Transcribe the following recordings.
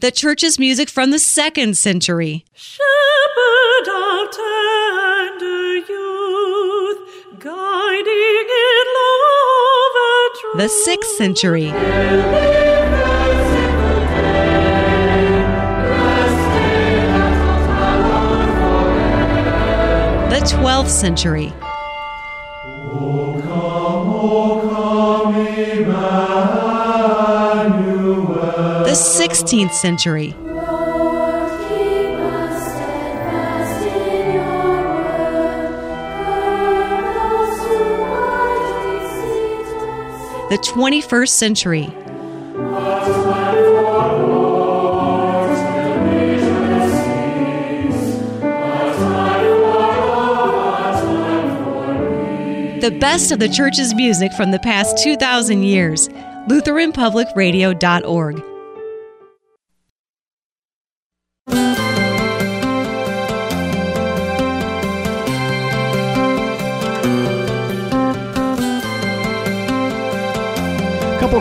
The church's music from the second century. Shepherd of tender youth, guiding in love and. The sixth century. The twelfth century. The sixteenth century. The 21st century. The best of the church's music from the past 2,000 years. LutheranPublicRadio.org.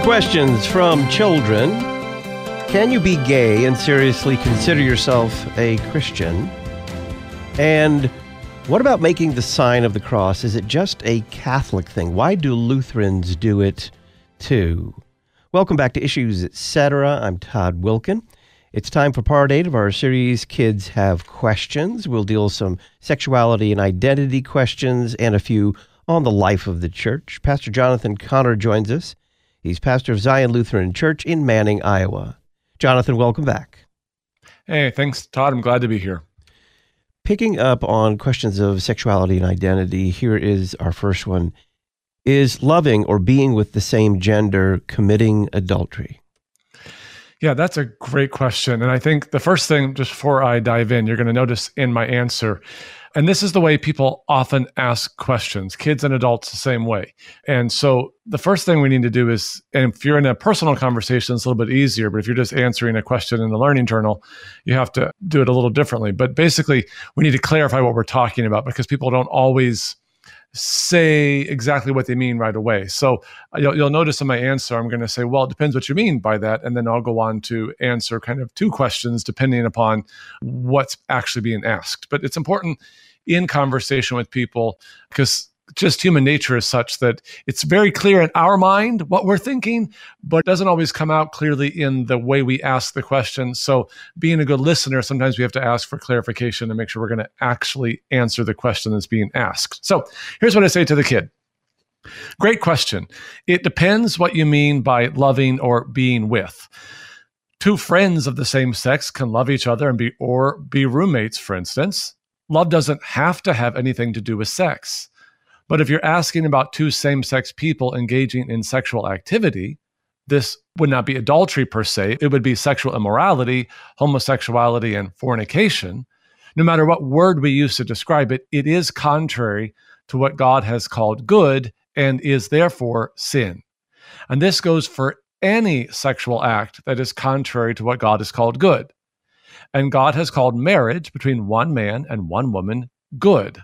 questions from children. Can you be gay and seriously consider yourself a Christian? And what about making the sign of the cross? Is it just a Catholic thing? Why do Lutherans do it too? Welcome back to Issues Etc. I'm Todd Wilken. It's time for part eight of our series, Kids Have Questions. We'll deal some sexuality and identity questions and a few on the life of the church. Pastor Jonathan Conner joins us. He's pastor of Zion Lutheran Church in Manning, Iowa. Jonathan, welcome back. Hey, thanks, Todd. I'm glad to be here. Picking up on questions of sexuality and identity, here is our first one. Is loving or being with the same gender committing adultery? Yeah, that's a great question. And I think the first thing, just before I dive in, you're going to notice in my answer, and this is the way people often ask questions, kids and adults the same way. And so the first thing we need to do is, and if you're in a personal conversation, it's a little bit easier. But if you're just answering a question in the learning journal, you have to do it a little differently. But basically, we need to clarify what we're talking about because people don't always say exactly what they mean right away. So uh, you'll, you'll notice in my answer, I'm going to say, well, it depends what you mean by that. And then I'll go on to answer kind of two questions depending upon what's actually being asked. But it's important in conversation with people because just human nature is such that it's very clear in our mind what we're thinking, but it doesn't always come out clearly in the way we ask the question. So, being a good listener, sometimes we have to ask for clarification to make sure we're going to actually answer the question that's being asked. So, here's what I say to the kid Great question. It depends what you mean by loving or being with. Two friends of the same sex can love each other and be or be roommates, for instance. Love doesn't have to have anything to do with sex. But if you're asking about two same sex people engaging in sexual activity, this would not be adultery per se. It would be sexual immorality, homosexuality, and fornication. No matter what word we use to describe it, it is contrary to what God has called good and is therefore sin. And this goes for any sexual act that is contrary to what God has called good. And God has called marriage between one man and one woman good.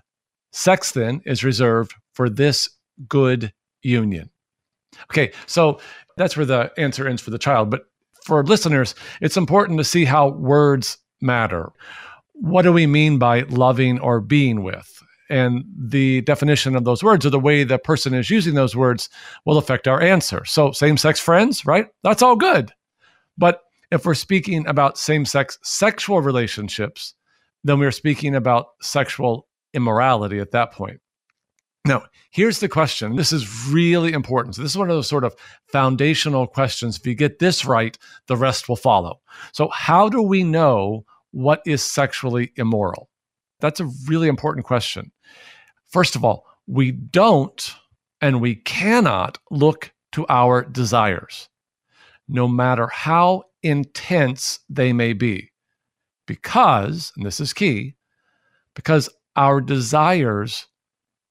Sex then is reserved for this good union. Okay, so that's where the answer ends for the child. But for listeners, it's important to see how words matter. What do we mean by loving or being with? And the definition of those words or the way the person is using those words will affect our answer. So, same sex friends, right? That's all good. But if we're speaking about same sex sexual relationships, then we're speaking about sexual immorality at that point. Now, here's the question. This is really important. So, this is one of those sort of foundational questions. If you get this right, the rest will follow. So, how do we know what is sexually immoral? That's a really important question. First of all, we don't and we cannot look to our desires, no matter how intense they may be. Because, and this is key, because our desires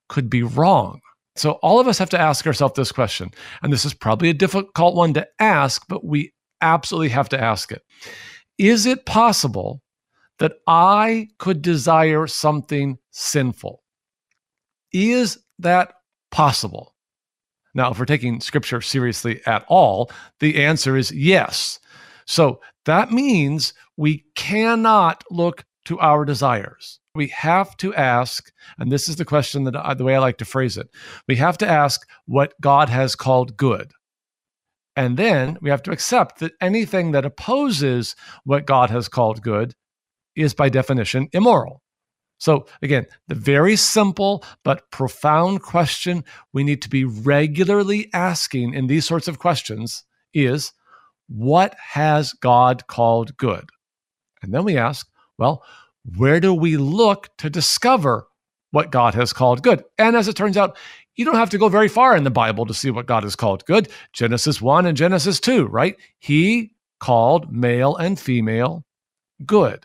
could be wrong. So, all of us have to ask ourselves this question. And this is probably a difficult one to ask, but we absolutely have to ask it. Is it possible that I could desire something sinful? Is that possible? Now, if we're taking scripture seriously at all, the answer is yes. So, That means we cannot look to our desires. We have to ask, and this is the question that I, the way I like to phrase it. We have to ask what God has called good. And then we have to accept that anything that opposes what God has called good is by definition immoral. So, again, the very simple but profound question we need to be regularly asking in these sorts of questions is what has God called good? And then we ask, well, where do we look to discover what God has called good? And as it turns out, you don't have to go very far in the Bible to see what God has called good. Genesis 1 and Genesis 2, right? He called male and female good.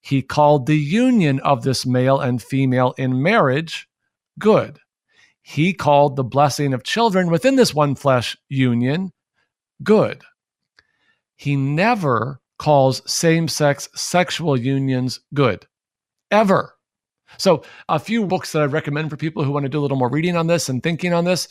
He called the union of this male and female in marriage good. He called the blessing of children within this one flesh union good. He never calls same sex sexual unions good, ever. So, a few books that I recommend for people who want to do a little more reading on this and thinking on this.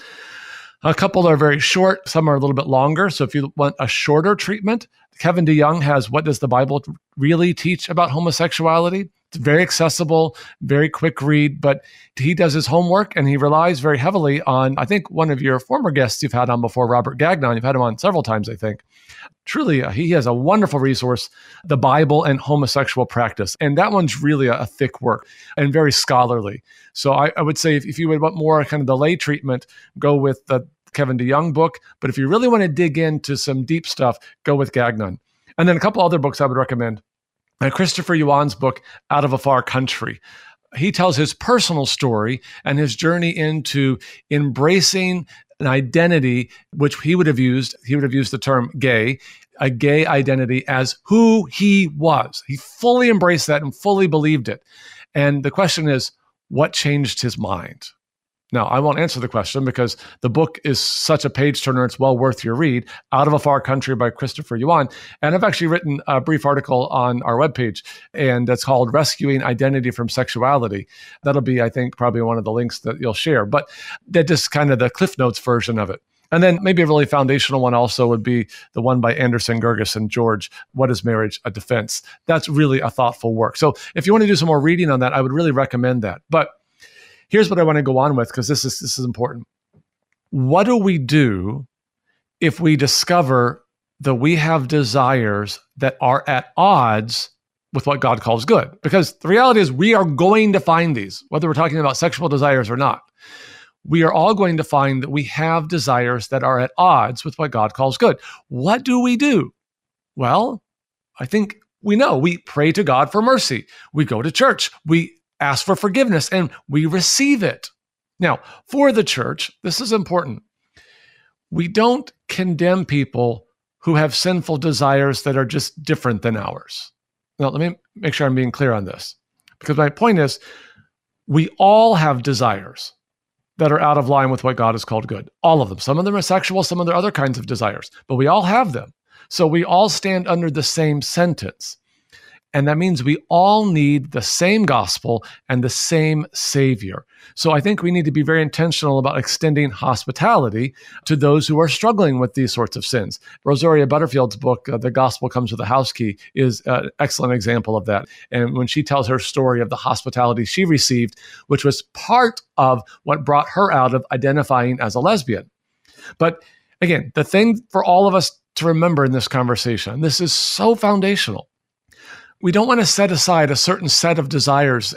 A couple are very short, some are a little bit longer. So, if you want a shorter treatment, Kevin DeYoung has What Does the Bible Really Teach About Homosexuality? Very accessible, very quick read, but he does his homework and he relies very heavily on, I think, one of your former guests you've had on before, Robert Gagnon. You've had him on several times, I think. Truly, uh, he has a wonderful resource, The Bible and Homosexual Practice. And that one's really a, a thick work and very scholarly. So I, I would say if, if you would want more kind of the lay treatment, go with the Kevin DeYoung book. But if you really want to dig into some deep stuff, go with Gagnon. And then a couple other books I would recommend. Christopher Yuan's book, Out of a Far Country. He tells his personal story and his journey into embracing an identity which he would have used, he would have used the term gay, a gay identity as who he was. He fully embraced that and fully believed it. And the question is, what changed his mind? Now, I won't answer the question because the book is such a page turner. It's well worth your read. Out of a Far Country by Christopher Yuan. And I've actually written a brief article on our webpage, and that's called Rescuing Identity from Sexuality. That'll be, I think, probably one of the links that you'll share. But that just kind of the Cliff Notes version of it. And then maybe a really foundational one also would be the one by Anderson Girgis and George, What is Marriage? A Defense. That's really a thoughtful work. So if you want to do some more reading on that, I would really recommend that. But here's what I want to go on with because this is this is important. What do we do if we discover that we have desires that are at odds with what God calls good? Because the reality is we are going to find these, whether we're talking about sexual desires or not. We are all going to find that we have desires that are at odds with what God calls good. What do we do? Well, I think we know. We pray to God for mercy. We go to church. We ask for forgiveness and we receive it. Now, for the church, this is important. We don't condemn people who have sinful desires that are just different than ours. Now, let me make sure I'm being clear on this because my point is we all have desires that are out of line with what God has called good. All of them. Some of them are sexual, some of them are other kinds of desires, but we all have them. So we all stand under the same sentence. And that means we all need the same gospel and the same savior. So I think we need to be very intentional about extending hospitality to those who are struggling with these sorts of sins. Rosaria Butterfield's book, uh, The Gospel Comes with a House Key, is an excellent example of that. And when she tells her story of the hospitality she received, which was part of what brought her out of identifying as a lesbian. But again, the thing for all of us to remember in this conversation, this is so foundational we don't want to set aside a certain set of desires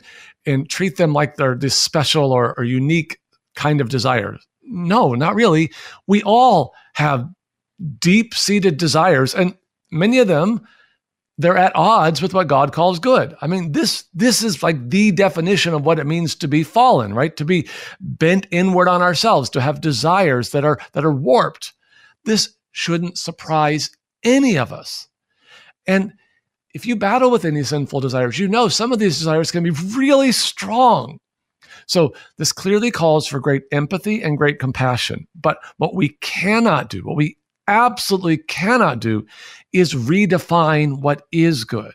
and treat them like they're this special or, or unique kind of desires. No, not really. We all have deep seated desires, and many of them they're at odds with what God calls good. I mean, this this is like the definition of what it means to be fallen, right? To be bent inward on ourselves, to have desires that are that are warped. This shouldn't surprise any of us. And if you battle with any sinful desires, you know some of these desires can be really strong. So, this clearly calls for great empathy and great compassion. But what we cannot do, what we absolutely cannot do, is redefine what is good.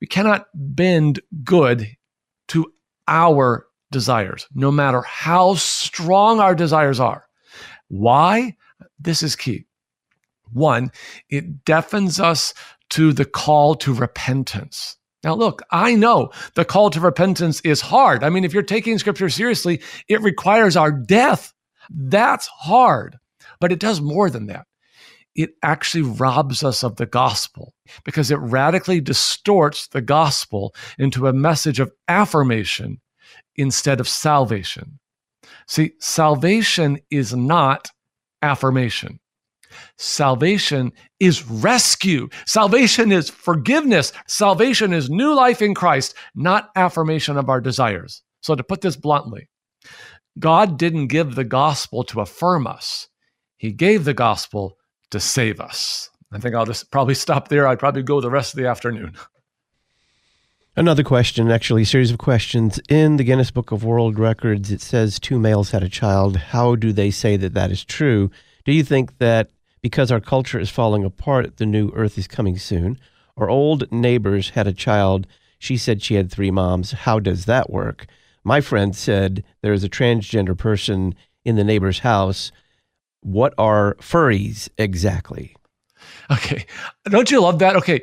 We cannot bend good to our desires, no matter how strong our desires are. Why? This is key. One, it deafens us to the call to repentance. Now, look, I know the call to repentance is hard. I mean, if you're taking scripture seriously, it requires our death. That's hard, but it does more than that. It actually robs us of the gospel because it radically distorts the gospel into a message of affirmation instead of salvation. See, salvation is not affirmation. Salvation is rescue. Salvation is forgiveness. Salvation is new life in Christ, not affirmation of our desires. So, to put this bluntly, God didn't give the gospel to affirm us, He gave the gospel to save us. I think I'll just probably stop there. I'd probably go the rest of the afternoon. Another question, actually, a series of questions. In the Guinness Book of World Records, it says two males had a child. How do they say that that is true? Do you think that because our culture is falling apart, the new earth is coming soon? Our old neighbors had a child. She said she had three moms. How does that work? My friend said there is a transgender person in the neighbor's house. What are furries exactly? Okay. Don't you love that? Okay.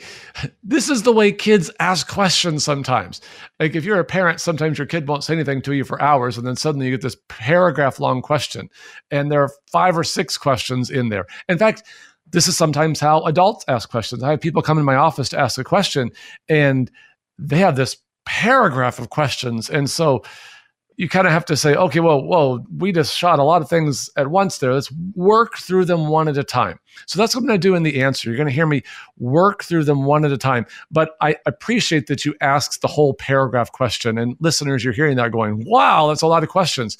This is the way kids ask questions sometimes. Like if you're a parent, sometimes your kid won't say anything to you for hours, and then suddenly you get this paragraph long question. And there are five or six questions in there. In fact, this is sometimes how adults ask questions. I have people come in my office to ask a question, and they have this paragraph of questions. And so you kind of have to say, okay, well, well, we just shot a lot of things at once there. Let's work through them one at a time. So that's what I'm going to do in the answer. You're going to hear me work through them one at a time. But I appreciate that you asked the whole paragraph question. And listeners, you're hearing that going, wow, that's a lot of questions.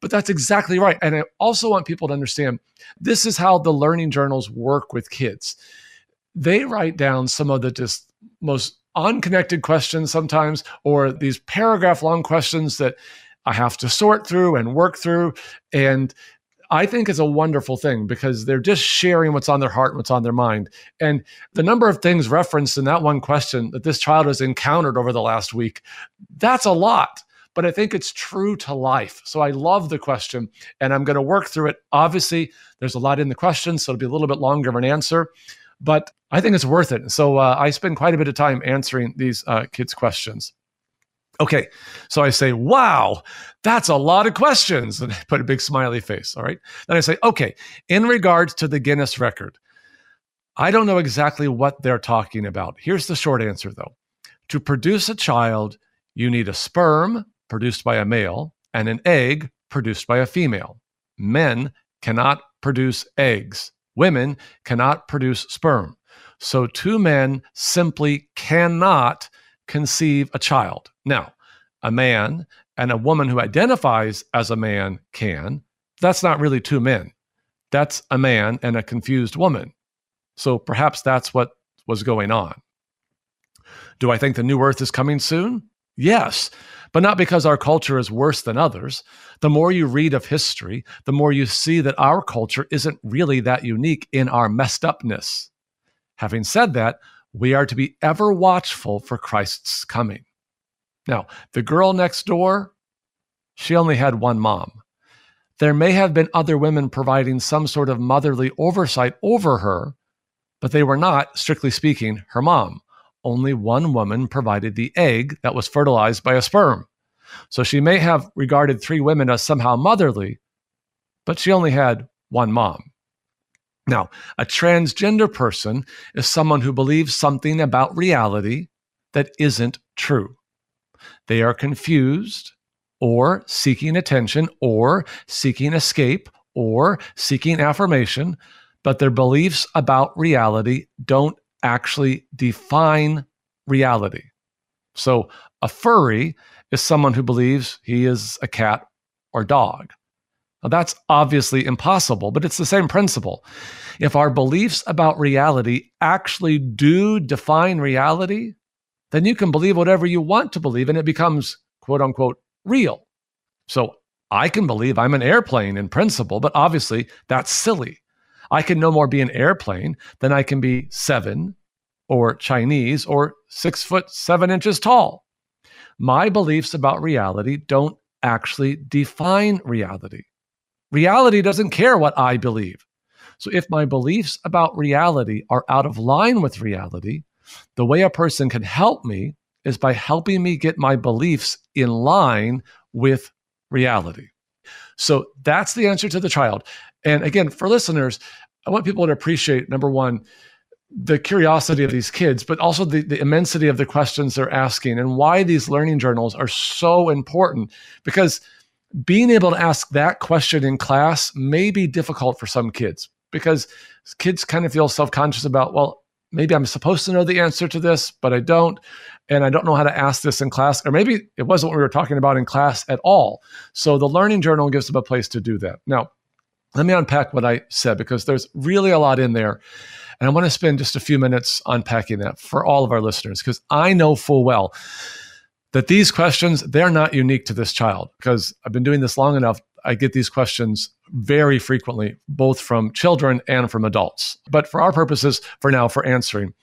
But that's exactly right. And I also want people to understand this is how the learning journals work with kids. They write down some of the just most unconnected questions sometimes, or these paragraph long questions that I have to sort through and work through. And I think is a wonderful thing because they're just sharing what's on their heart and what's on their mind. And the number of things referenced in that one question that this child has encountered over the last week, that's a lot. But I think it's true to life. So I love the question and I'm going to work through it. Obviously, there's a lot in the question, so it'll be a little bit longer of an answer, but I think it's worth it. So uh, I spend quite a bit of time answering these uh, kids' questions. Okay, so I say, wow, that's a lot of questions. And I put a big smiley face. All right. Then I say, okay, in regards to the Guinness record, I don't know exactly what they're talking about. Here's the short answer though to produce a child, you need a sperm produced by a male and an egg produced by a female. Men cannot produce eggs, women cannot produce sperm. So two men simply cannot conceive a child. Now, a man and a woman who identifies as a man can. That's not really two men. That's a man and a confused woman. So perhaps that's what was going on. Do I think the new earth is coming soon? Yes, but not because our culture is worse than others. The more you read of history, the more you see that our culture isn't really that unique in our messed upness. Having said that, we are to be ever watchful for Christ's coming. Now, the girl next door, she only had one mom. There may have been other women providing some sort of motherly oversight over her, but they were not, strictly speaking, her mom. Only one woman provided the egg that was fertilized by a sperm. So she may have regarded three women as somehow motherly, but she only had one mom. Now, a transgender person is someone who believes something about reality that isn't true. They are confused or seeking attention or seeking escape or seeking affirmation, but their beliefs about reality don't actually define reality. So, a furry is someone who believes he is a cat or dog. That's obviously impossible, but it's the same principle. If our beliefs about reality actually do define reality, then you can believe whatever you want to believe and it becomes quote unquote real. So I can believe I'm an airplane in principle, but obviously that's silly. I can no more be an airplane than I can be seven or Chinese or six foot seven inches tall. My beliefs about reality don't actually define reality. Reality doesn't care what I believe. So if my beliefs about reality are out of line with reality, the way a person can help me is by helping me get my beliefs in line with reality. So that's the answer to the child. And again, for listeners, I want people to appreciate number one, the curiosity of these kids, but also the, the immensity of the questions they're asking and why these learning journals are so important. Because being able to ask that question in class may be difficult for some kids because kids kind of feel self conscious about, well, maybe I'm supposed to know the answer to this, but I don't. And I don't know how to ask this in class. Or maybe it wasn't what we were talking about in class at all. So the Learning Journal gives them a place to do that. Now, let me unpack what I said because there's really a lot in there. And I want to spend just a few minutes unpacking that for all of our listeners because I know full well that these questions they're not unique to this child because I've been doing this long enough I get these questions very frequently both from children and from adults. But for our purposes for now for answering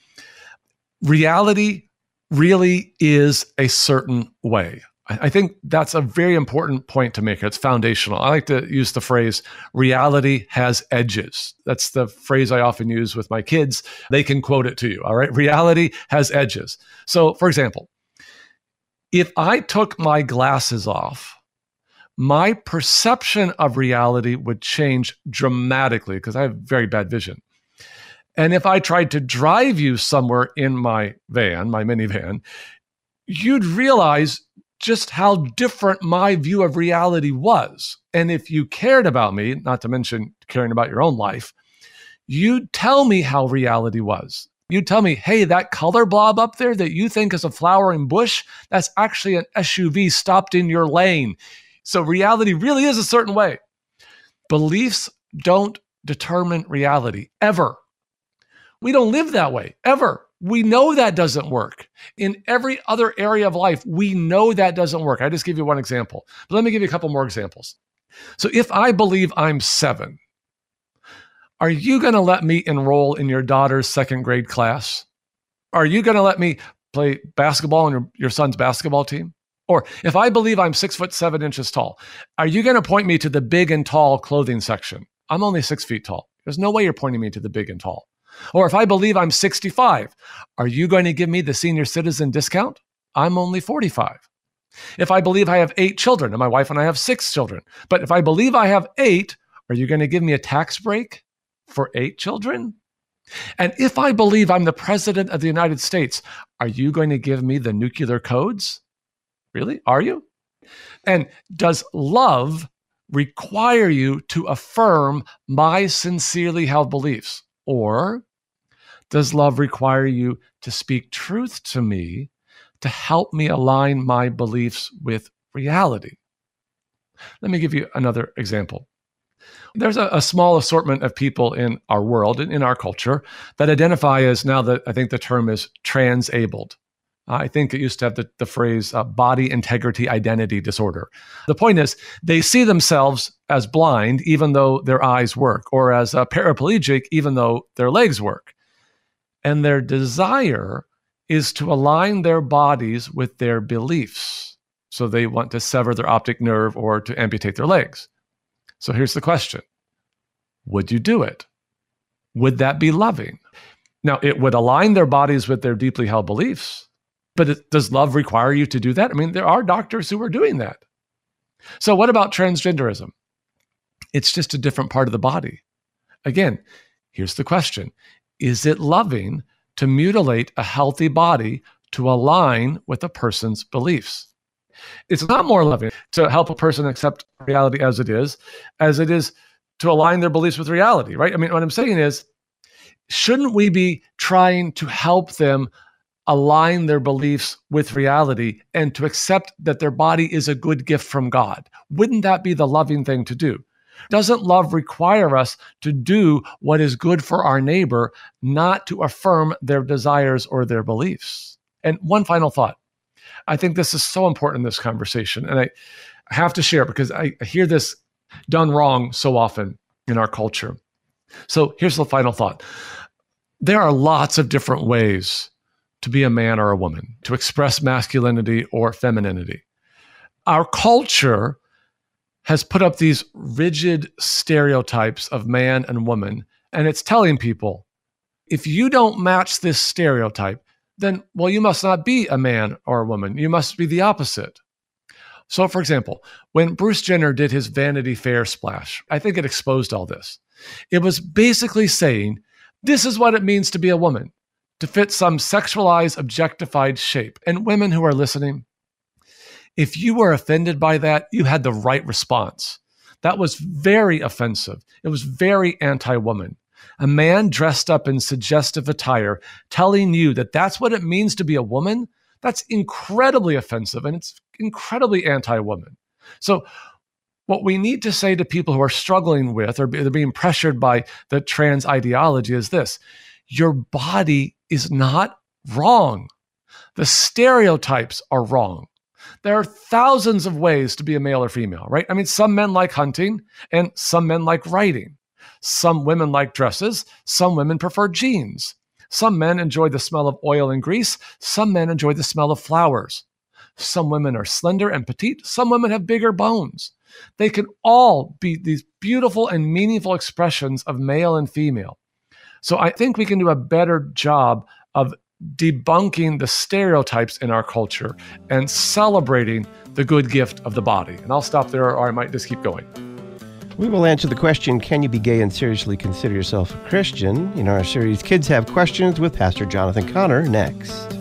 reality really is a certain way. I think that's a very important point to make. It's foundational. I like to use the phrase reality has edges. That's the phrase I often use with my kids. They can quote it to you. All right. Reality has edges. So, for example, if I took my glasses off, my perception of reality would change dramatically because I have very bad vision. And if I tried to drive you somewhere in my van, my minivan, you'd realize just how different my view of reality was. And if you cared about me, not to mention caring about your own life, you'd tell me how reality was. You'd tell me, hey, that color blob up there that you think is a flowering bush, that's actually an SUV stopped in your lane. So reality really is a certain way. Beliefs don't determine reality ever. We don't live that way ever. We know that doesn't work. In every other area of life, we know that doesn't work. I just give you one example, but let me give you a couple more examples. So if I believe I'm seven, are you going to let me enroll in your daughter's second grade class? Are you going to let me play basketball on your, your son's basketball team? Or if I believe I'm six foot seven inches tall, are you going to point me to the big and tall clothing section? I'm only six feet tall. There's no way you're pointing me to the big and tall. Or if I believe I'm 65, are you going to give me the senior citizen discount? I'm only 45. If I believe I have eight children and my wife and I have six children, but if I believe I have eight, are you going to give me a tax break for eight children? And if I believe I'm the president of the United States, are you going to give me the nuclear codes? Really? Are you? And does love require you to affirm my sincerely held beliefs? Or does love require you to speak truth to me to help me align my beliefs with reality? Let me give you another example. There's a, a, small assortment of people in our world and in our culture that identify as now that I think the term is transabled. I think it used to have the, the phrase uh, body integrity identity disorder. The point is, they see themselves as blind even though their eyes work, or as a paraplegic even though their legs work. And their desire is to align their bodies with their beliefs. So they want to sever their optic nerve or to amputate their legs. So here's the question Would you do it? Would that be loving? Now, it would align their bodies with their deeply held beliefs but it, does love require you to do that? I mean, there are doctors who are doing that. So, what about transgenderism? It's just a different part of the body. Again, here's the question Is it loving to mutilate a healthy body to align with a person's beliefs? It's not more loving to help a person accept reality as it is, as it is to align their beliefs with reality, right? I mean, what I'm saying is, shouldn't we be trying to help them align their beliefs with reality and to accept that their body is a good gift from God. Wouldn't that be the loving thing to do? Doesn't love require us to do what is good for our neighbor, not to affirm their desires or their beliefs? And one final thought. I think this is so important in this conversation. And I have to share because I hear this done wrong so often in our culture. So here's the final thought there are lots of different ways to be a man or a woman, to express masculinity or femininity. Our culture has put up these rigid stereotypes of man and woman And it's telling people if you don't match this stereotype, then, well, you must not be a man or a woman. You must be the opposite. So, for example, when Bruce Jenner did his Vanity Fair splash, I think it exposed all this. It was basically saying, this is what it means to be a woman, to fit some sexualized, objectified shape. And women who are listening, if you were offended by that, you had the right response. That was very offensive. It was very anti woman. A man dressed up in suggestive attire telling you that that's what it means to be a woman, that's incredibly offensive and it's incredibly anti woman. So, what we need to say to people who are struggling with or they're being pressured by the trans ideology is this your body is not wrong. The stereotypes are wrong. There are thousands of ways to be a male or female, right? I mean, some men like hunting and some men like writing. Some women like dresses, some women prefer jeans. Some men enjoy the smell of oil and grease, some men enjoy the smell of flowers. Some women are slender and petite, some women have bigger bones. They can all be these beautiful and meaningful expressions of male and female. So I think we can do a better job of debunking the stereotypes in our culture and celebrating the good gift of the body. And I'll stop there or I might just keep going. We will answer the question Can you be gay and seriously consider yourself a Christian? in our series Kids Have Questions with Pastor Jonathan Conner next.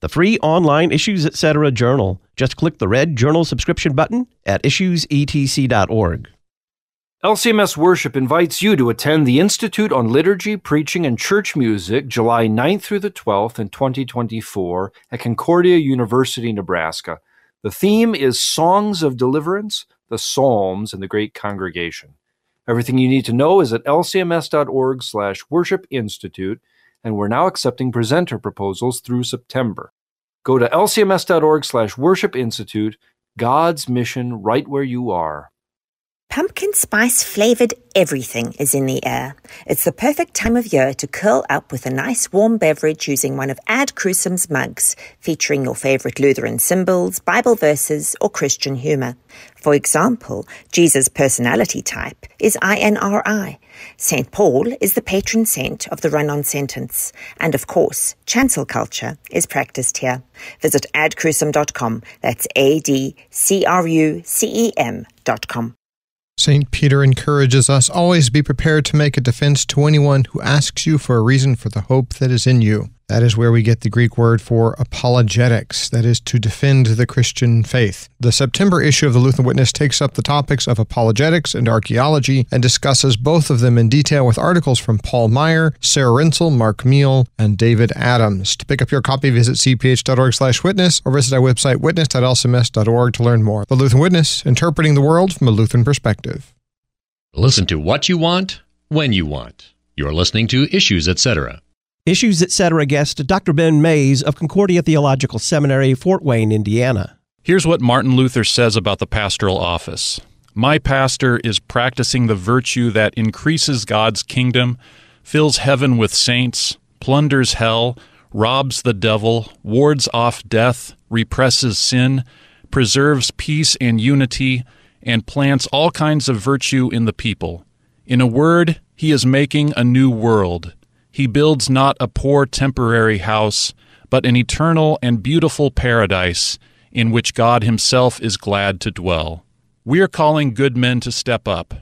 the free online Issues Etc. journal. Just click the red journal subscription button at issuesetc.org. LCMS Worship invites you to attend the Institute on Liturgy, Preaching, and Church Music July 9th through the 12th in 2024 at Concordia University, Nebraska. The theme is Songs of Deliverance, the Psalms, and the Great Congregation. Everything you need to know is at lcms.org slash worship institute and we're now accepting presenter proposals through September. Go to lcms.org slash worship institute, God's mission right where you are. Pumpkin spice flavored everything is in the air. It's the perfect time of year to curl up with a nice warm beverage using one of Ad Crucem's mugs, featuring your favorite Lutheran symbols, Bible verses, or Christian humor. For example, Jesus' personality type is INRI. St. Paul is the patron saint of the run on sentence. And of course, chancel culture is practiced here. Visit adcrucem.com. That's A D C R U C E M.com. St. Peter encourages us always be prepared to make a defense to anyone who asks you for a reason for the hope that is in you. That is where we get the Greek word for apologetics, that is, to defend the Christian faith. The September issue of the Lutheran Witness takes up the topics of apologetics and archaeology and discusses both of them in detail with articles from Paul Maier, Sarah Rinzel, Mark Meehl, and David Adams. To pick up your copy, visit cph.org slash witness or visit our website witness.lcms.org to learn more. The Lutheran Witness, interpreting the world from a Lutheran perspective. Listen to what you want, when you want. You're listening to Issues, etc. Issues Etc. guest Dr. Ben Mayes of Concordia Theological Seminary, Fort Wayne, Indiana. Here's what Martin Luther says about the pastoral office My pastor is practicing the virtue that increases God's kingdom, fills heaven with saints, plunders hell, robs the devil, wards off death, represses sin, preserves peace and unity, and plants all kinds of virtue in the people. In a word, he is making a new world he builds not a poor temporary house, but an eternal and beautiful paradise in which God Himself is glad to dwell. We are calling good men to step up.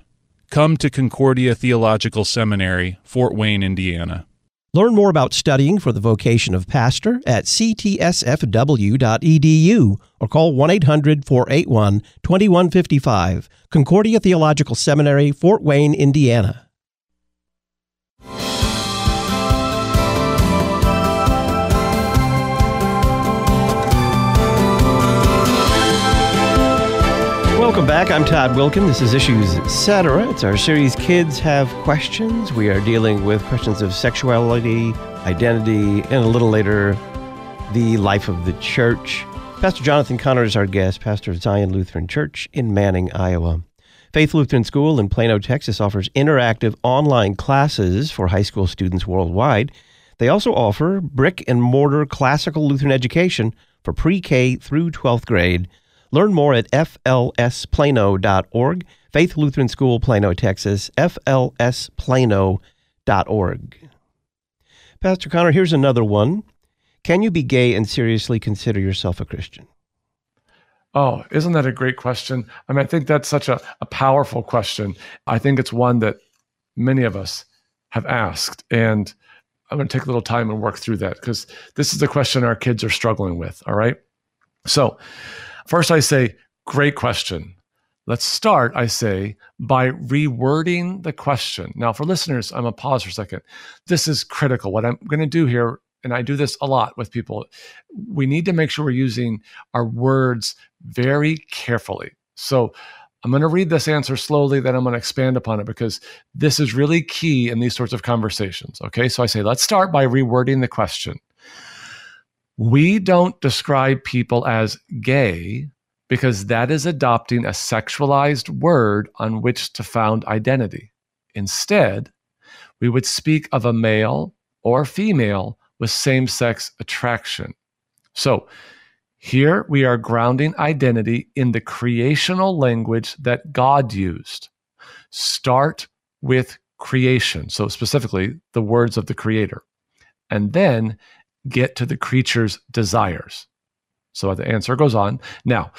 Come to Concordia Theological Seminary, Fort Wayne, Indiana. Learn more about studying for the vocation of pastor at ctsfw.edu or call 1 800 481 2155. Concordia Theological Seminary, Fort Wayne, Indiana. Welcome back. I'm Todd Wilken. This is Issues Etc. It's our series Kids Have Questions. We are dealing with questions of sexuality, identity, and a little later, the life of the church. Pastor Jonathan Conner is our guest, pastor of Zion Lutheran Church in Manning, Iowa. Faith Lutheran School in Plano, Texas offers interactive online classes for high school students worldwide. They also offer brick and mortar classical Lutheran education for pre K through 12th grade. Learn more at flsplano.org. Faith Lutheran School, Plano, Texas, flsplano.org. Pastor Conner, here's another one. Can you be gay and seriously consider yourself a Christian? Oh, isn't that a great question? I mean, I think that's such a, a powerful question. I think it's one that many of us have asked. And I'm going to take a little time and work through that because this is the question our kids are struggling with. All right. So, first, I say, great question. Let's start, I say, by rewording the question. Now, for listeners, I'm going to pause for a second. This is critical. What I'm going to do here, and I do this a lot with people, we need to make sure we're using our words very carefully. So, I'm going to read this answer slowly, then I'm going to expand upon it because this is really key in these sorts of conversations. Okay, so I say, let's start by rewording the question. We don't describe people as gay because that is adopting a sexualized word on which to found identity. Instead, we would speak of a male or female with same sex attraction. So, here we are grounding identity in the creational language that God used. Start with creation. So, specifically, the words of the Creator. And then get to the creature's desires. So, the answer goes on. Now,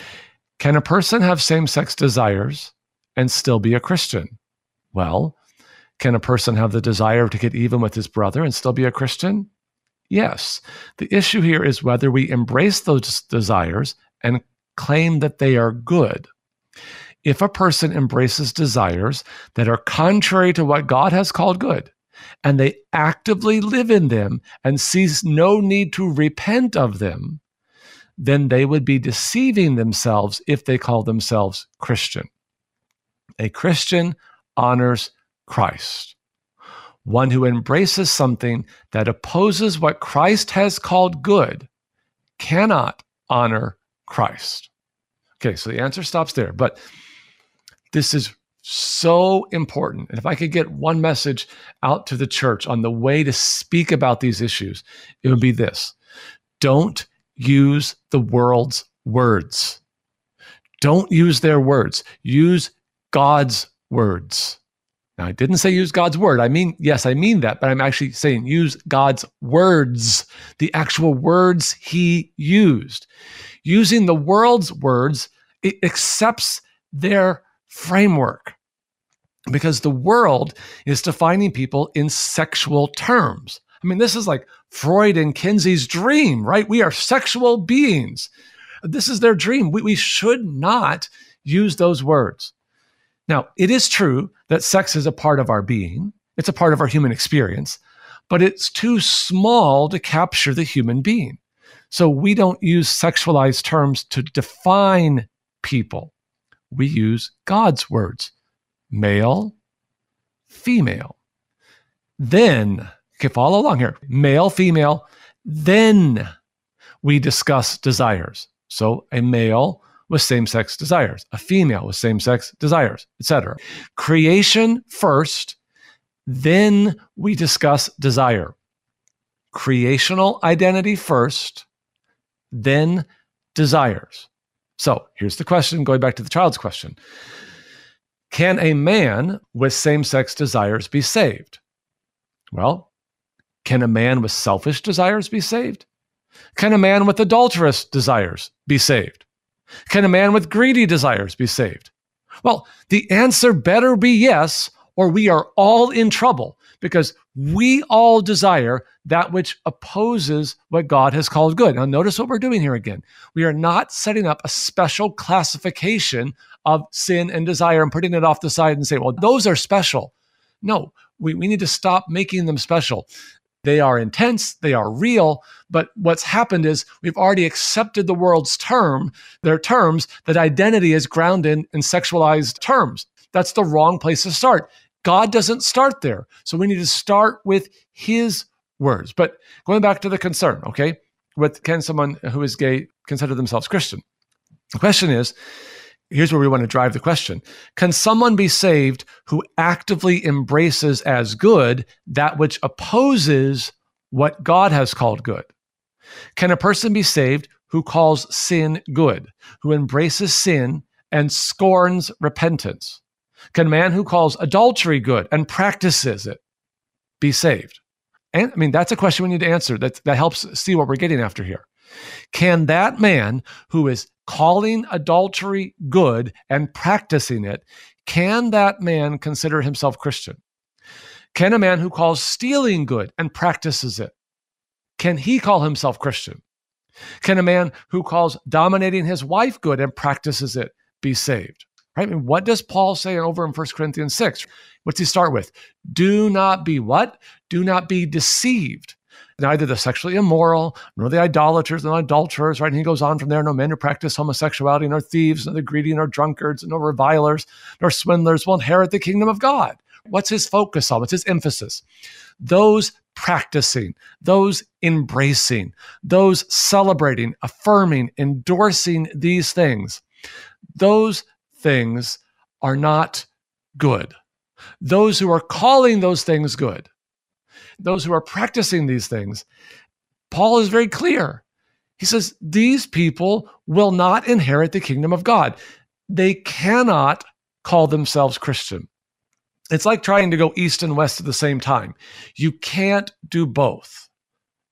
can a person have same sex desires and still be a Christian? Well, can a person have the desire to get even with his brother and still be a Christian? Yes. The issue here is whether we embrace those desires and claim that they are good. If a person embraces desires that are contrary to what God has called good, and they actively live in them and sees no need to repent of them, then they would be deceiving themselves if they call themselves Christian. A Christian honors Christ one who embraces something that opposes what Christ has called good, cannot honor Christ. Okay, so the answer stops there. But this is so important. And if I could get one message out to the church on the way to speak about these issues, it would be this don't use the world's words. Don't use their words, use God's words. Now, I didn't say use God's word. I mean, yes, I mean that, but I'm actually saying use God's words, the actual words he used. Using the world's words, it accepts their framework because the world is defining people in sexual terms. I mean, this is like Freud and Kinsey's dream, right? We are sexual beings. This is their dream. We, we should not use those words. Now, it is true that sex is a part of our being, it's a part of our human experience, but it's too small to capture the human being. So we don't use sexualized terms to define people. We use God's words male, female. Then, okay, follow along here male, female. Then we discuss desires. So a male with same sex desires, a female with same sex desires, etc. Creation first, then we discuss desire. Creational identity first, then desires. So here's the question going back to the child's question Can a man with same sex desires be saved? Well, can a man with selfish desires be saved? Can a man with adulterous desires be saved? Can a man with greedy desires be saved? Well, the answer better be yes, or we are all in trouble because we all desire that which opposes what God has called good. Now, notice what we're doing here again. We are not setting up a special classification of sin and desire and putting it off the side and say, well, those are special. No, we, we need to stop making them special. They are intense, they are real, but what's happened is we've already accepted the world's term, their terms, that identity is grounded in sexualized terms. That's the wrong place to start. God doesn't start there. So we need to start with his words. But going back to the concern, okay, with can someone who is gay consider themselves Christian? The question is here's where we want to drive the question Can someone be saved who actively embraces as good that which opposes what God has called good? Can a person be saved who calls sin good, who embraces sin and scorns repentance? Can man who calls adultery good and practices it be saved? And I mean, that's a question we need to answer. That, that helps see what we're getting after here. Can that man who is calling adultery good and practicing it, can that man consider himself Christian? Can a man who calls stealing good and practices it, can he call himself Christian? Can a man who calls dominating his wife good and practices it be saved? Right? I mean, what does Paul say over in 1 Corinthians 6? What's he start with? Do not be what? Do not be deceived. Neither the sexually immoral, nor the idolaters, nor adulterers, right? And he goes on from there, no men who practice homosexuality, nor thieves, nor the greedy, nor drunkards, nor revilers, nor swindlers will inherit the kingdom of God. What's his focus on? What's his emphasis? Those practicing, those embracing, those celebrating, affirming, endorsing these things, those things are not good. Those who are calling those things good, those who are practicing these things, Paul is very clear. He says, These people will not inherit the kingdom of God. They cannot call themselves Christian. It's like trying to go east and west at the same time. You can't do both.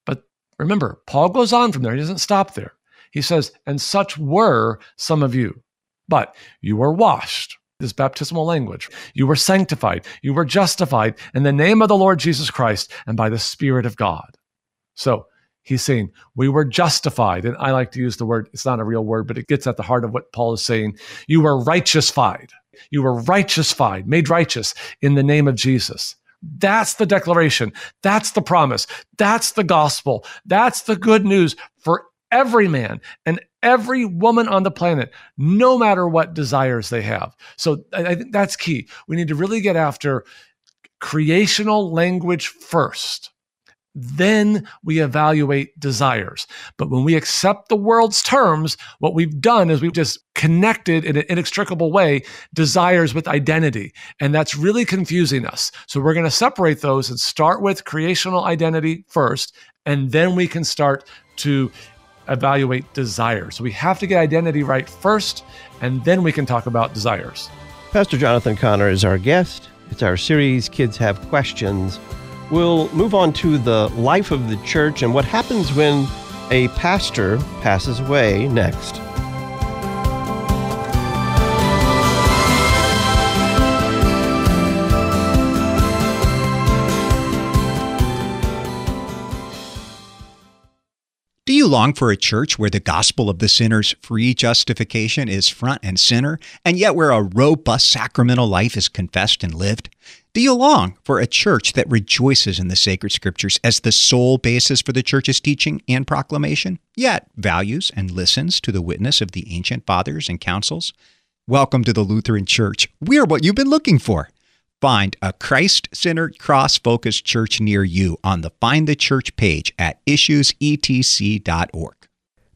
But remember, Paul goes on from there. He doesn't stop there. He says, And such were some of you. But you were washed, this baptismal language. You were sanctified. You were justified in the name of the Lord Jesus Christ and by the Spirit of God. So he's saying we were justified. And I like to use the word, it's not a real word, but it gets at the heart of what Paul is saying. You were righteousified. You were righteousified, made righteous in the name of Jesus. That's the declaration. That's the promise. That's the gospel. That's the good news for every man and every woman on the planet, no matter what desires they have. So I think that's key. We need to really get after creational language first. Then we evaluate desires. But when we accept the world's terms, what we've done is we've just connected in an inextricable way desires with identity. And that's really confusing us. So we're going to separate those and start with creational identity first. And then we can start to evaluate desires. So we have to get identity right first, and then we can talk about desires. Pastor Jonathan Conner is our guest. It's our series, Kids Have Questions. We'll move on to the life of the church and what happens when a pastor passes away next. Do you long for a church where the gospel of the sinner's free justification is front and center, and yet where a robust sacramental life is confessed and lived? Do you long for a church that rejoices in the sacred scriptures as the sole basis for the church's teaching and proclamation, yet values and listens to the witness of the ancient fathers and councils? Welcome to the Lutheran Church. We're what you've been looking for. Find a Christ centered, cross focused church near you on the Find the Church page at issuesetc.org.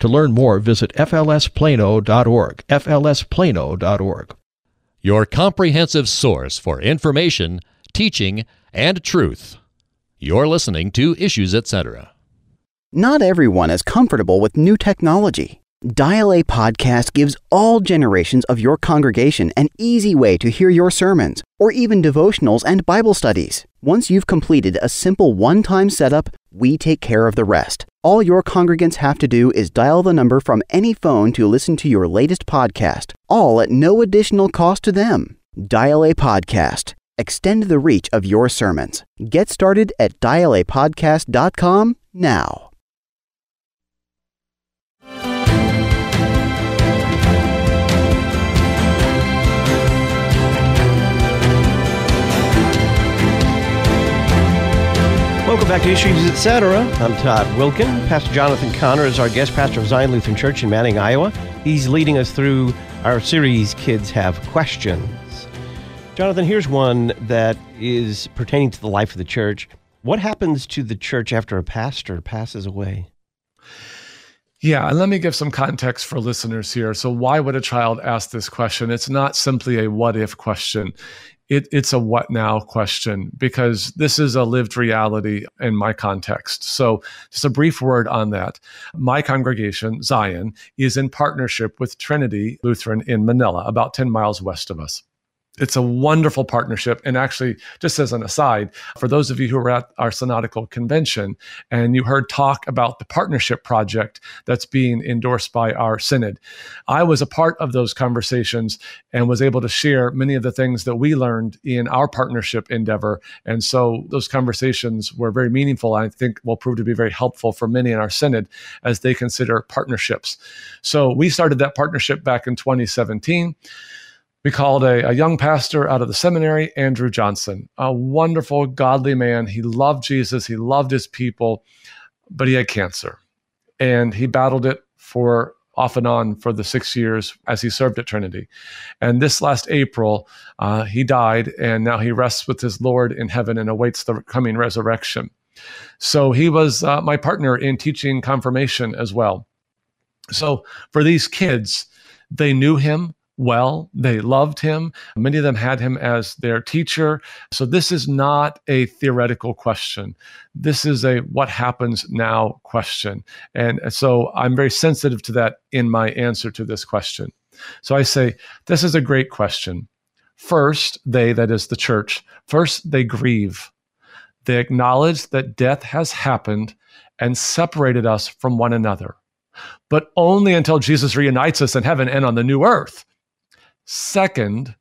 To learn more, visit flsplano.org. flsplano.org. Your comprehensive source for information, teaching, and truth. You're listening to Issues Etc. Not everyone is comfortable with new technology. Dial A Podcast gives all generations of your congregation an easy way to hear your sermons or even devotionals and Bible studies. Once you've completed a simple one time setup, We take care of the rest. All your congregants have to do is dial the number from any phone to listen to your latest podcast, all at no additional cost to them. Dial a podcast. Extend the reach of your sermons. Get started at dialapodcast.com now. Welcome back to Issues Etc. I'm Todd Wilken. Pastor Jonathan Conner is our guest pastor of Zion Lutheran Church in Manning, Iowa. He's leading us through our series, Kids Have Questions. Jonathan, here's one that is pertaining to the life of the church. What happens to the church after a pastor passes away? Yeah, and let me give some context for listeners here. So, why would a child ask this question? It's not simply a what if question it, it's a what now question because this is a lived reality in my context. So, just a brief word on that. My congregation, Zion, is in partnership with Trinity Lutheran in Manilla, about 10 miles west of us it's a wonderful partnership. And actually, just as an aside, for those of you who were at our synodical convention and you heard talk about the partnership project that's being endorsed by our synod, I was a part of those conversations and was able to share many of the things that we learned in our partnership endeavor. And so those conversations were very meaningful. And I think will prove to be very helpful for many in our synod as they consider partnerships. So we started that partnership back in 2017 we called a, a, young pastor out of the seminary, Andrew Johnson, a wonderful, godly man. He loved Jesus, he loved his people, but he had cancer. And he battled it for off and on for the six years as he served at Trinity. And this last April, uh, he died, and now he rests with his Lord in heaven and awaits the coming resurrection. So he was uh, my partner in teaching confirmation as well. So for these kids, they knew him well. They loved him. Many of them had him as their teacher. So this is not a theoretical question. This is a what happens now question. And so I'm very sensitive to that in my answer to this question. So I say, this is a great question. First, they, that is the church, first they grieve. They acknowledge that death has happened and separated us from one another but only until Jesus reunites us in heaven and on the new earth. Second,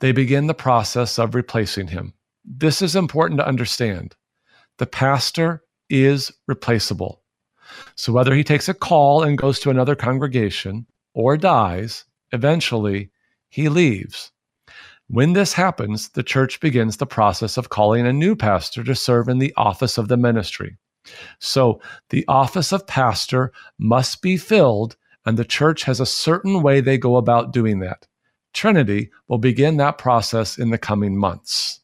they begin the process of replacing him. This is important to understand. The pastor is replaceable. So whether he takes a call and goes to another congregation or dies, eventually he leaves. When this happens, the church begins the process of calling a new pastor to serve in the office of the ministry. So the office of pastor must be filled, and the church has a certain way they go about doing that. Trinity will begin that process in the coming months.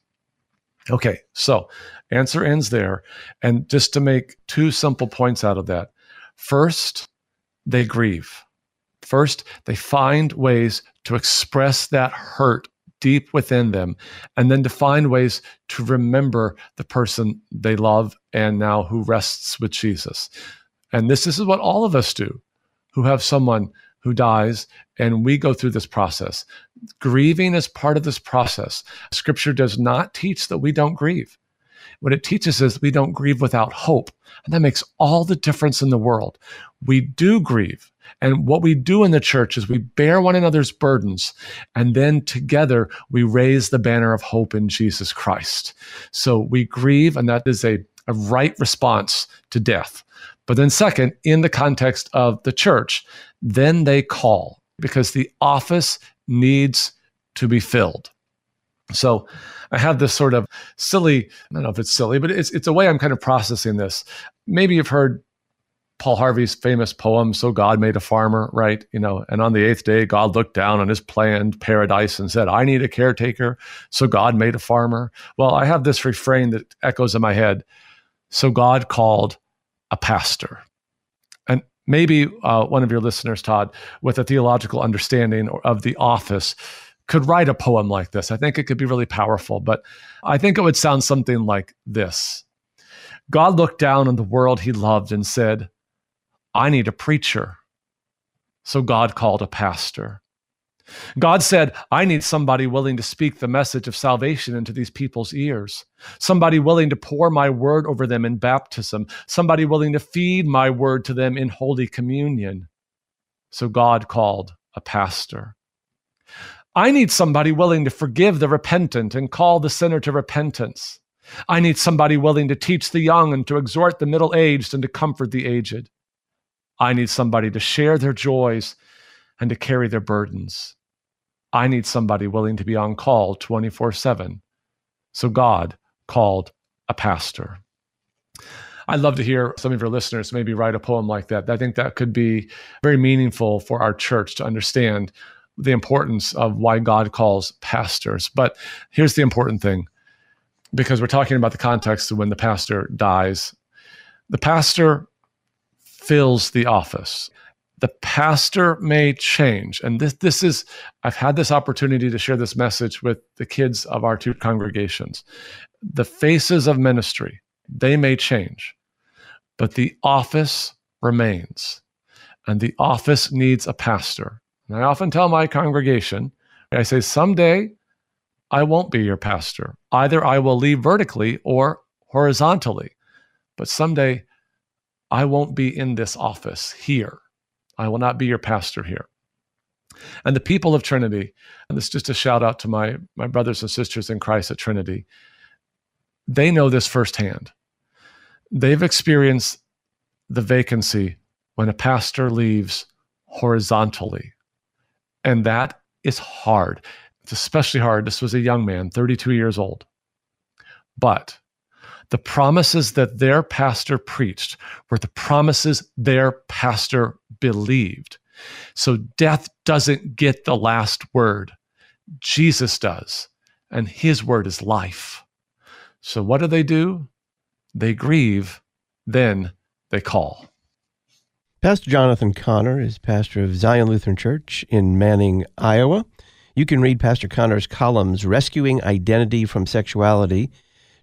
Okay, so answer ends there. And just to make two simple points out of that. First, they grieve. First, they find ways to express that hurt deep within them, and then to find ways to remember the person they love and now who rests with Jesus. And this, this is what all of us do who have someone who dies, and we go through this process. Grieving is part of this process. Scripture does not teach that we don't grieve. What it teaches is we don't grieve without hope. And that makes all the difference in the world. We do grieve. And what we do in the church is we bear one another's burdens, and then together we raise the banner of hope in Jesus Christ. So we grieve, and that is a, a right response to death. But then, second, in the context of the church, then they call because the office needs to be filled. So I have this sort of silly, I don't know if it's silly, but it's, it's a way I'm kind of processing this. Maybe you've heard Paul Harvey's famous poem, So God Made a Farmer, right? You know, and on the eighth day, God looked down on his planned paradise and said, I need a caretaker. So God made a farmer. Well, I have this refrain that echoes in my head. So God called a pastor. And maybe uh, one of your listeners, Todd, with a theological understanding of the office, could write a poem like this. I think it could be really powerful, but I think it would sound something like this God looked down on the world he loved and said, I need a preacher. So God called a pastor. God said, I need somebody willing to speak the message of salvation into these people's ears, somebody willing to pour my word over them in baptism, somebody willing to feed my word to them in Holy Communion. So God called a pastor. I need somebody willing to forgive the repentant and call the sinner to repentance. I need somebody willing to teach the young and to exhort the middle aged and to comfort the aged. I need somebody to share their joys and to carry their burdens. I need somebody willing to be on call 24 7. So God called a pastor. I'd love to hear some of your listeners maybe write a poem like that. I think that could be very meaningful for our church to understand the importance of why God calls pastors. But here's the important thing because we're talking about the context of when the pastor dies. The pastor fills the office. The pastor may change. And this, this is, I've had this opportunity to share this message with the kids of our two congregations. The faces of ministry, they may change, but the office remains. And the office needs a pastor. And I often tell my congregation, I say, someday I won't be your pastor. Either I will leave vertically or horizontally. But someday I won't be in this office here. I will not be your pastor here. And the people of Trinity, and this is just a shout out to my, my brothers and sisters in Christ at Trinity, they know this firsthand. They've experienced the vacancy when a pastor leaves horizontally. And that is hard. It's especially hard. This was a young man, 32 years old. But the promises that their pastor preached were the promises their pastor believed. So death doesn't get the last word, Jesus does. And his word is life. So what do they do? They grieve, then they call. Pastor Jonathan Conner is pastor of Zion Lutheran Church in Manning, Iowa. You can read Pastor Conner's columns, Rescuing Identity from Sexuality,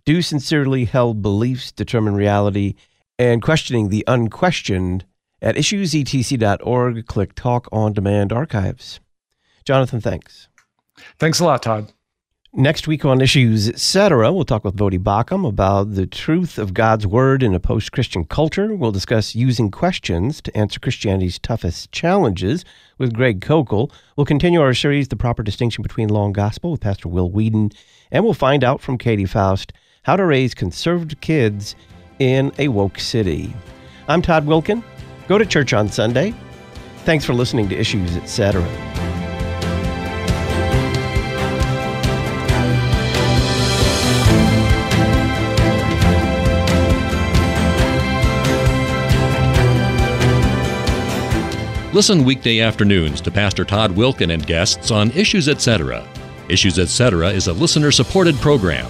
Do Sincerely Held Beliefs Determine Reality, and Questioning the Unquestioned at issuesetc.org. Click Talk on Demand Archives. Jonathan, thanks. Thanks a lot, Todd. Next week on Issues Etc., we'll talk with Voddie Baucham about the truth of God's Word in a post Christian culture. We'll discuss using questions to answer Christianity's toughest challenges with Greg Koukl. We'll continue our series, The Proper Distinction Between Law and Gospel, with Pastor Will Weedon. And we'll find out from Katie Faust how to raise conservative kids in a woke city. I'm Todd Wilken. Go to church on Sunday. Thanks for listening to Issues Etc. Listen weekday afternoons to Pastor Todd Wilken and guests on Issues Etc. Issues Etc. is a listener supported program.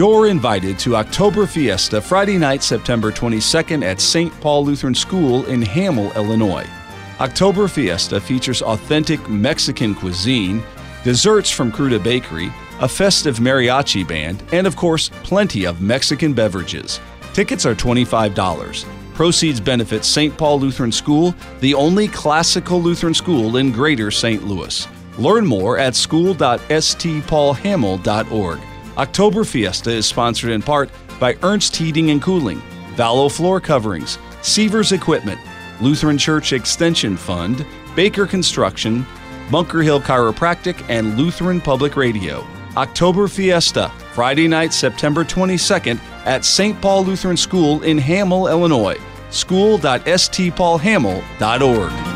You're invited to October Fiesta Friday night, September 22nd at St. Paul Lutheran School in Hamel, Illinois. October Fiesta features authentic Mexican cuisine, desserts from Cruda Bakery, a festive mariachi band, and of course, plenty of Mexican beverages. Tickets are $25. Proceeds benefit St. Paul Lutheran School, the only classical Lutheran school in greater St. Louis. Learn more at school.stpaulhamel.org. October Fiesta is sponsored in part by Ernst Heating and Cooling, Vallow Floor Coverings, Sievers Equipment, Lutheran Church Extension Fund, Baker Construction, Bunker Hill Chiropractic, and Lutheran Public Radio. October Fiesta, Friday night, September 22nd at St. Paul Lutheran School in Hamel, Illinois. School.stpaulhamel.org.